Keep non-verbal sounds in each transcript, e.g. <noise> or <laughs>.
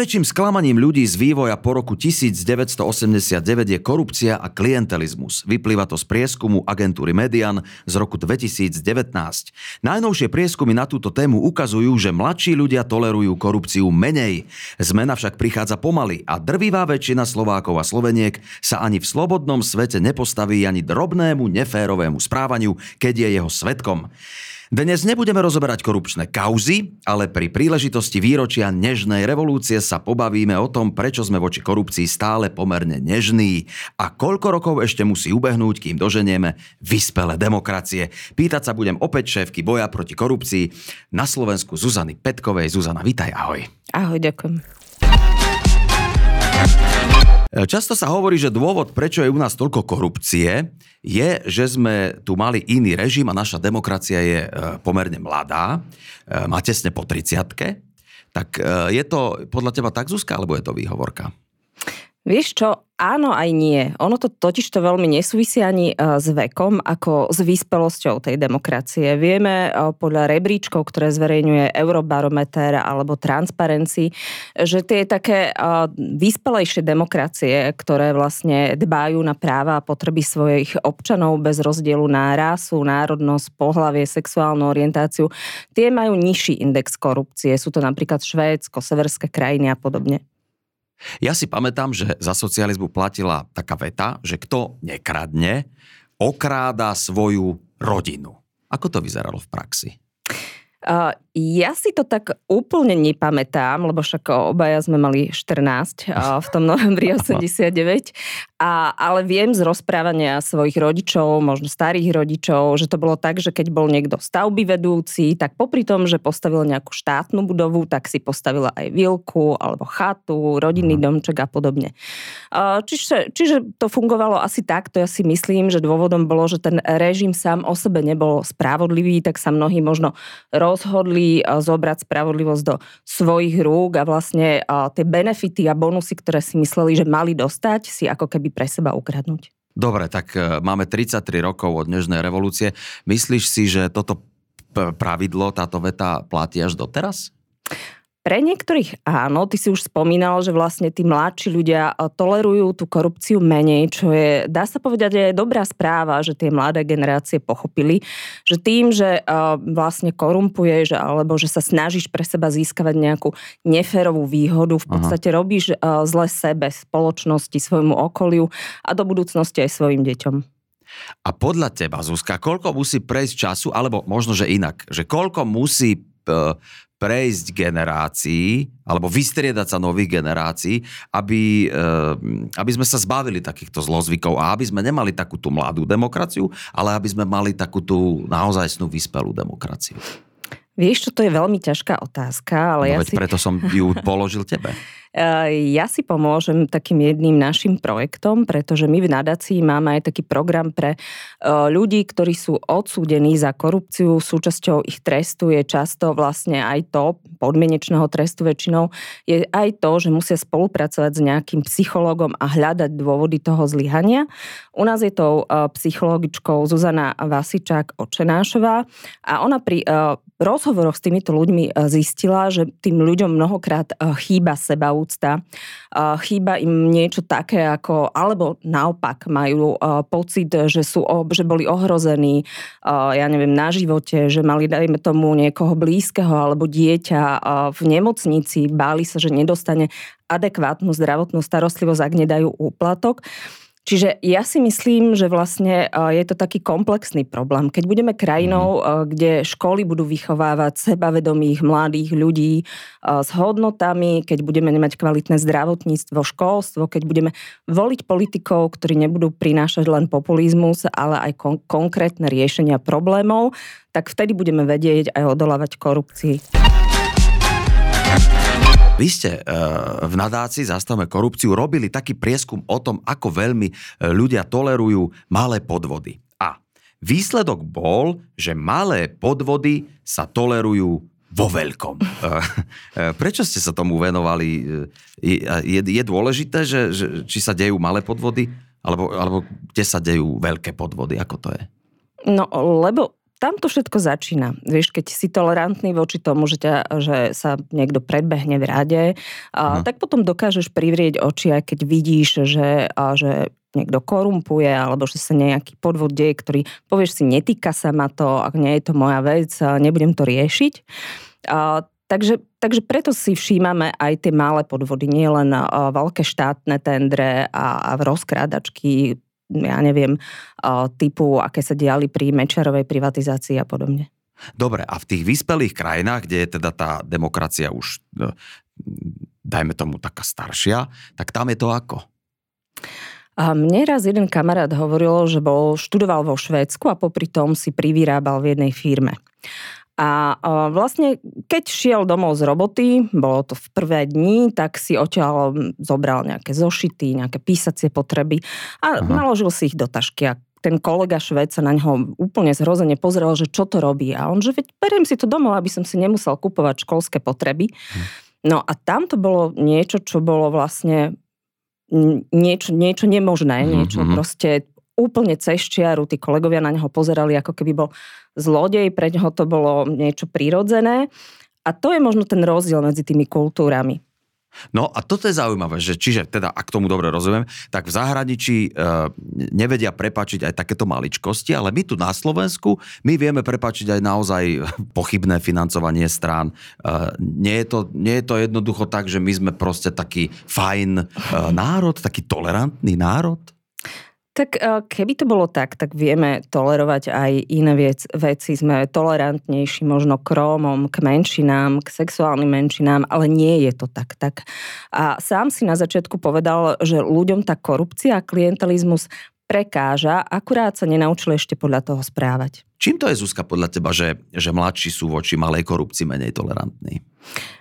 Najväčším sklamaním ľudí z vývoja po roku 1989 je korupcia a klientelizmus. Vyplýva to z prieskumu agentúry Median z roku 2019. Najnovšie prieskumy na túto tému ukazujú, že mladší ľudia tolerujú korupciu menej. Zmena však prichádza pomaly a drvivá väčšina Slovákov a Sloveniek sa ani v slobodnom svete nepostaví ani drobnému neférovému správaniu, keď je jeho svetkom. Dnes nebudeme rozoberať korupčné kauzy, ale pri príležitosti výročia Nežnej revolúcie sa pobavíme o tom, prečo sme voči korupcii stále pomerne nežní a koľko rokov ešte musí ubehnúť, kým doženieme vyspelé demokracie. Pýtať sa budem opäť šéfky boja proti korupcii na Slovensku Zuzany Petkovej. Zuzana, vítaj, ahoj. Ahoj, ďakujem. Často sa hovorí, že dôvod, prečo je u nás toľko korupcie, je, že sme tu mali iný režim a naša demokracia je e, pomerne mladá, e, má tesne po 30 Tak e, je to podľa teba tak, Zuzka, alebo je to výhovorka? Vieš čo, áno aj nie. Ono to totiž to veľmi nesúvisí ani e, s vekom, ako s vyspelosťou tej demokracie. Vieme e, podľa rebríčkov, ktoré zverejňuje Eurobarometer alebo Transparency, že tie také e, vyspelejšie demokracie, ktoré vlastne dbajú na práva a potreby svojich občanov bez rozdielu na rásu, národnosť, pohlavie, sexuálnu orientáciu, tie majú nižší index korupcie. Sú to napríklad Švédsko, severské krajiny a podobne. Ja si pamätám, že za socializmu platila taká veta, že kto nekradne, okráda svoju rodinu. Ako to vyzeralo v praxi? Uh, ja si to tak úplne nepamätám, lebo však obaja sme mali 14 uh, v tom novembri <laughs> 89, a, ale viem z rozprávania svojich rodičov, možno starých rodičov, že to bolo tak, že keď bol niekto stavby vedúci, tak popri tom, že postavil nejakú štátnu budovu, tak si postavila aj vilku alebo chatu, rodinný mhm. domček a podobne. Uh, čiže, čiže to fungovalo asi takto, ja si myslím, že dôvodom bolo, že ten režim sám o sebe nebol spravodlivý, tak sa mnohí možno rozhodli eh, zobrať spravodlivosť do svojich rúk a vlastne eh, tie benefity a bonusy, ktoré si mysleli, že mali dostať, si ako keby pre seba ukradnúť. Dobre, tak eh, máme 33 rokov od Nežnej revolúcie. Myslíš si, že toto pravidlo, táto veta platí až doteraz? Pre niektorých áno, ty si už spomínal, že vlastne tí mladší ľudia eh, tolerujú tú korupciu menej, čo je, dá sa povedať, je dobrá správa, že tie mladé generácie pochopili, že tým, že uh, vlastne korumpuješ alebo že sa snažíš pre seba získavať nejakú neférovú výhodu, v podstate Aha. robíš uh, zle sebe, spoločnosti, svojmu okoliu a do budúcnosti aj svojim deťom. A podľa teba, Zuzka, koľko musí prejsť času, alebo možno, že inak, že koľko musí prejsť generácií, alebo vystriedať sa nových generácií, aby, eh, aby sme sa zbavili takýchto zlozvykov a aby sme nemali takú tú mladú demokraciu, ale aby sme mali takú tú naozajstnú vyspelú demokraciu. Vieš, čo to je veľmi ťažká otázka, ale no, ja si... preto som ju položil tebe. <laughs> Eh, ja si pomôžem takým jedným našim projektom, pretože my v nadácii máme aj taký program pre eh, ľudí, ktorí sú odsúdení za korupciu. Súčasťou ich trestu je často vlastne aj to, podmienečného trestu väčšinou, je aj to, že musia spolupracovať s nejakým psychologom a hľadať dôvody toho zlyhania. U nás je to eh, psychologičkou Zuzana Vasičák Očenášová a ona pri rozhovoroch s týmito ľuďmi zistila, že tým ľuďom mnohokrát chýba seba úcta. Chýba im niečo také ako, alebo naopak majú pocit, že, sú, že boli ohrození, ja neviem, na živote, že mali, dajme tomu, niekoho blízkeho alebo dieťa v nemocnici, báli sa, že nedostane adekvátnu zdravotnú starostlivosť, ak nedajú úplatok. Čiže ja si myslím, že vlastne je to taký komplexný problém. Keď budeme krajinou, mhm. kde školy budú vychovávať sebavedomých mladých ľudí s hodnotami, keď budeme nemať kvalitné zdravotníctvo, školstvo, keď budeme voliť politikov, ktorí nebudú prinášať len populizmus, ale aj kon- konkrétne riešenia problémov, tak vtedy budeme vedieť aj odolávať korupcii. Vy ste e, v nadácii Zastavme korupciu robili taký prieskum o tom, ako veľmi e, ľudia tolerujú malé podvody. A výsledok bol, že malé podvody sa tolerujú vo veľkom. E, prečo ste sa tomu venovali? Je, je dôležité, že, že, či sa dejú malé podvody, alebo, alebo kde sa dejú veľké podvody? Ako to je? No, lebo tam to všetko začína. Vieš, keď si tolerantný voči tomu, že, ťa, že sa niekto predbehne v rade, a, tak potom dokážeš privrieť oči, aj keď vidíš, že, a, že niekto korumpuje, alebo že sa nejaký podvod deje, ktorý povieš si, netýka sa ma to, ak nie je to moja vec, nebudem to riešiť. A, Takže, takže preto si všímame aj tie malé podvody, nie len uh, veľké štátne tendre a, a rozkrádačky, ja neviem, uh, typu, aké sa diali pri Mečarovej privatizácii a podobne. Dobre, a v tých vyspelých krajinách, kde je teda tá demokracia už, e, dajme tomu, taká staršia, tak tam je to ako? A mne raz jeden kamarát hovoril, že bol, študoval vo Švédsku a popri tom si privyrábal v jednej firme. A vlastne, keď šiel domov z roboty, bolo to v prvé dni, tak si odtiaľ zobral nejaké zošity, nejaké písacie potreby a Aha. naložil si ich do tašky. A ten kolega šved sa na ňo úplne zhrozene pozrel, že čo to robí. A on, že veď beriem si to domov, aby som si nemusel kupovať školské potreby. Hm. No a tam to bolo niečo, čo bolo vlastne niečo, niečo nemožné, niečo mm-hmm. proste úplne cez čiaru. Tí kolegovia na neho pozerali, ako keby bol zlodej, pre neho to bolo niečo prirodzené. A to je možno ten rozdiel medzi tými kultúrami. No a toto je zaujímavé, že čiže teda, ak tomu dobre rozumiem, tak v zahraničí e, nevedia prepačiť aj takéto maličkosti, ale my tu na Slovensku, my vieme prepačiť aj naozaj pochybné financovanie strán. E, nie, je to, nie je to jednoducho tak, že my sme proste taký fajn e, národ, taký tolerantný národ? Tak e, keby to bolo tak, tak vieme tolerovať aj iné vec, veci. Sme tolerantnejší možno k Rómom, k menšinám, k sexuálnym menšinám, ale nie je to tak. tak. A sám si na začiatku povedal, že ľuďom tá korupcia a klientelizmus prekáža, akurát sa nenaučili ešte podľa toho správať. Čím to je, Zuzka, podľa teba, že, že mladší sú voči malej korupcii menej tolerantní?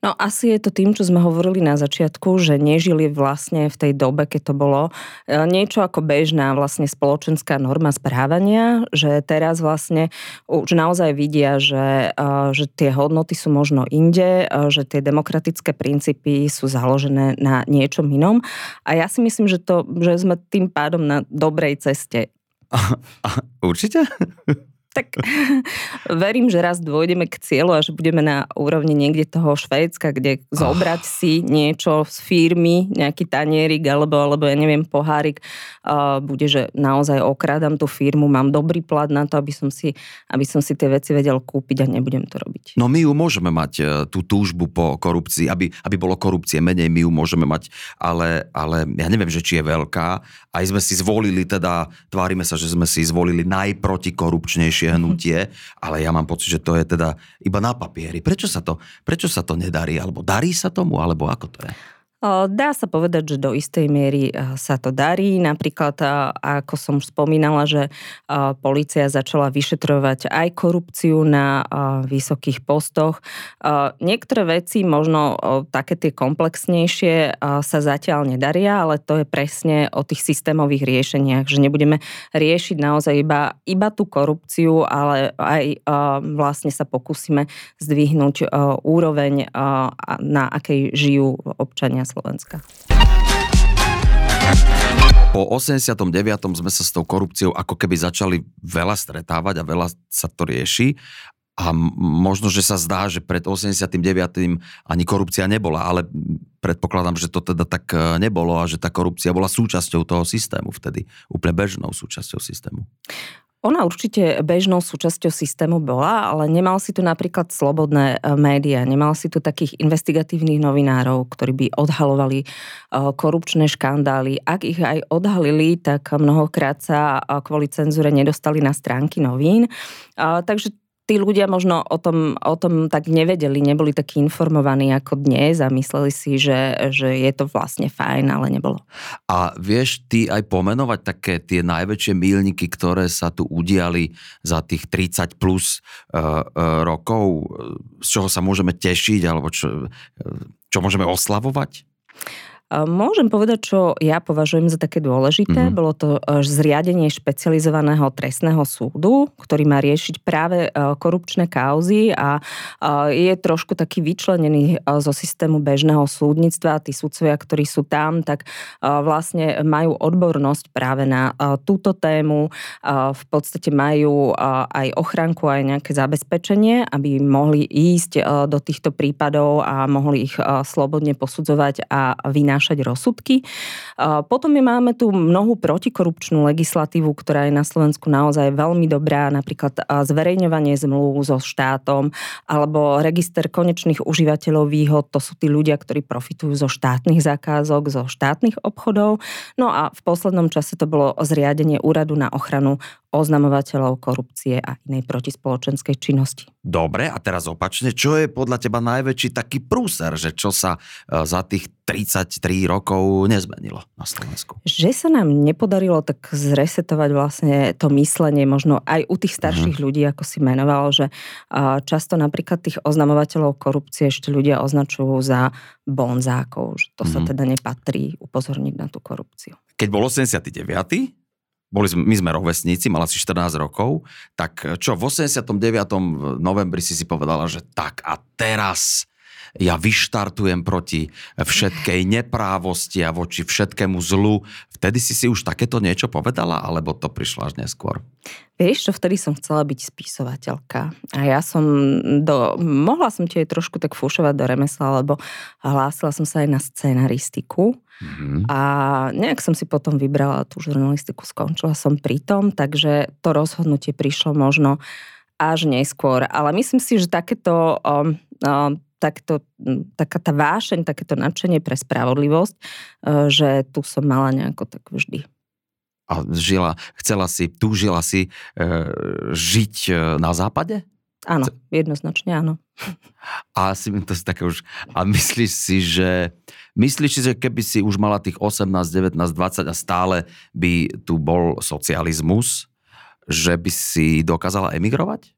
No asi je to tým, čo sme hovorili na začiatku, že nežili vlastne v tej dobe, keď to bolo e, niečo ako bežná vlastne spoločenská norma správania, že teraz vlastne už naozaj vidia, že, e, že tie hodnoty sú možno inde, e, že tie demokratické princípy sú založené na niečom inom. A ja si myslím, že, to, že sme tým pádom na dobrej ceste. Určite? Tak <laughs> verím, že raz dôjdeme k cieľu a že budeme na úrovni niekde toho Švédska, kde zobrať oh. si niečo z firmy, nejaký tanierik alebo, alebo ja neviem, pohárik, uh, bude, že naozaj okrádam tú firmu, mám dobrý plat na to, aby som si, aby som si tie veci vedel kúpiť a nebudem to robiť. No my ju môžeme mať, e, tú túžbu po korupcii, aby, aby bolo korupcie menej, my ju môžeme mať, ale, ale ja neviem, že či je veľká. Aj sme si zvolili teda, tvárime sa, že sme si zvolili najprotikorupčnejšie najväčšie hnutie, ale ja mám pocit, že to je teda iba na papieri. Prečo sa to, prečo sa to nedarí? Alebo darí sa tomu? Alebo ako to je? Dá sa povedať, že do istej miery sa to darí. Napríklad, ako som už spomínala, že policia začala vyšetrovať aj korupciu na vysokých postoch. Niektoré veci, možno také tie komplexnejšie, sa zatiaľ nedaria, ale to je presne o tých systémových riešeniach, že nebudeme riešiť naozaj iba, iba tú korupciu, ale aj vlastne sa pokúsime zdvihnúť úroveň, na akej žijú občania Slovenska. Po 89. sme sa s tou korupciou ako keby začali veľa stretávať a veľa sa to rieši. A možno, že sa zdá, že pred 89. ani korupcia nebola, ale predpokladám, že to teda tak e, nebolo a že tá korupcia bola súčasťou toho systému vtedy, úplne bežnou súčasťou systému. Ona určite bežnou súčasťou systému bola, ale nemal si tu napríklad slobodné e, médiá, nemal si tu takých investigatívnych novinárov, ktorí by odhalovali e, korupčné škandály. Ak ich aj odhalili, tak mnohokrát sa e, kvôli cenzúre nedostali na stránky novín. Takže tí ľudia možno o tom, o tom tak nevedeli, neboli takí informovaní ako dnes a mysleli si, že, že je to vlastne fajn, ale nebolo. A vieš ty aj pomenovať také tie najväčšie mílniky, ktoré sa tu udiali za tých 30 plus uh, uh, rokov, z čoho sa môžeme tešiť alebo čo, čo môžeme oslavovať? Môžem povedať, čo ja považujem za také dôležité. Mm-hmm. Bolo to zriadenie špecializovaného trestného súdu, ktorý má riešiť práve korupčné kauzy a je trošku taký vyčlenený zo systému bežného súdnictva. Tí súdcovia, ktorí sú tam, tak vlastne majú odbornosť práve na túto tému. V podstate majú aj ochranku, aj nejaké zabezpečenie, aby mohli ísť do týchto prípadov a mohli ich slobodne posudzovať a vynášať rozsudky. Potom my máme tu mnohú protikorupčnú legislatívu, ktorá je na Slovensku naozaj veľmi dobrá, napríklad zverejňovanie zmluv so štátom alebo register konečných užívateľov výhod, to sú tí ľudia, ktorí profitujú zo štátnych zákazok, zo štátnych obchodov. No a v poslednom čase to bolo zriadenie úradu na ochranu oznamovateľov korupcie a inej protispoločenskej činnosti. Dobre, a teraz opačne, čo je podľa teba najväčší taký prúser, že čo sa e, za tých 33 rokov nezmenilo na Slovensku? Že sa nám nepodarilo tak zresetovať vlastne to myslenie možno aj u tých starších uh-huh. ľudí, ako si menoval, že často napríklad tých oznamovateľov korupcie ešte ľudia označujú za bonzákov, že to uh-huh. sa mhm. teda nepatrí upozorniť na tú korupciu. Keď bol 89 boli sme, my sme rovesníci, mala si 14 rokov, tak čo, v 89. novembri si si povedala, že tak a teraz ja vyštartujem proti všetkej neprávosti a voči všetkému zlu. Vtedy si si už takéto niečo povedala, alebo to prišlo až neskôr? Vieš čo, vtedy som chcela byť spisovateľka. A ja som do, mohla som ti aj trošku tak fúšovať do remesla, lebo hlásila som sa aj na scenaristiku. Mm-hmm. A nejak som si potom vybrala tú žurnalistiku, skončila som pri tom, takže to rozhodnutie prišlo možno až neskôr. Ale myslím si, že takéto, um, um, takéto, taká tá vášeň, takéto nadšenie pre spravodlivosť, uh, že tu som mala nejako tak vždy. A žila, chcela si, túžila si e, žiť e, na západe? Áno, jednoznačne áno. A si to si také už, a myslíš si, že myslíš si, že keby si už mala tých 18, 19, 20 a stále by tu bol socializmus, že by si dokázala emigrovať?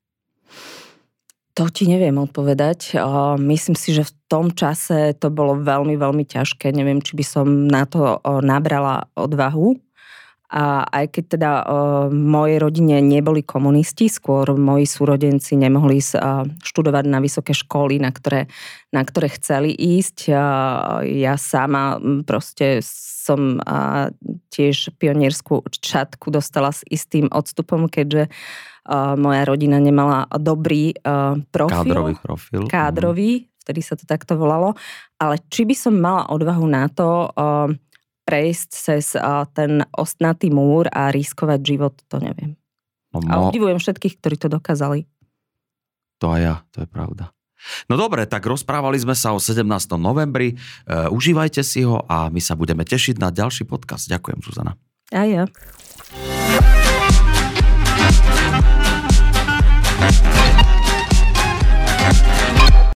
To ti neviem odpovedať. Myslím si, že v tom čase to bolo veľmi, veľmi ťažké. Neviem, či by som na to nabrala odvahu. A aj keď teda v mojej rodine neboli komunisti, skôr moji súrodenci nemohli študovať na vysoké školy, na ktoré, na ktoré chceli ísť. Ja sama proste som tiež pionierskú čatku dostala s istým odstupom, keďže moja rodina nemala dobrý profil. Kádrový profil. Kádrový, vtedy sa to takto volalo. Ale či by som mala odvahu na to... Prejsť cez ten ostnatý múr a riskovať život, to neviem. No, a obdivujem všetkých, ktorí to dokázali. To aj ja, to je pravda. No dobre, tak rozprávali sme sa o 17. novembri. E, užívajte si ho a my sa budeme tešiť na ďalší podcast. Ďakujem, Zuzana. A ja.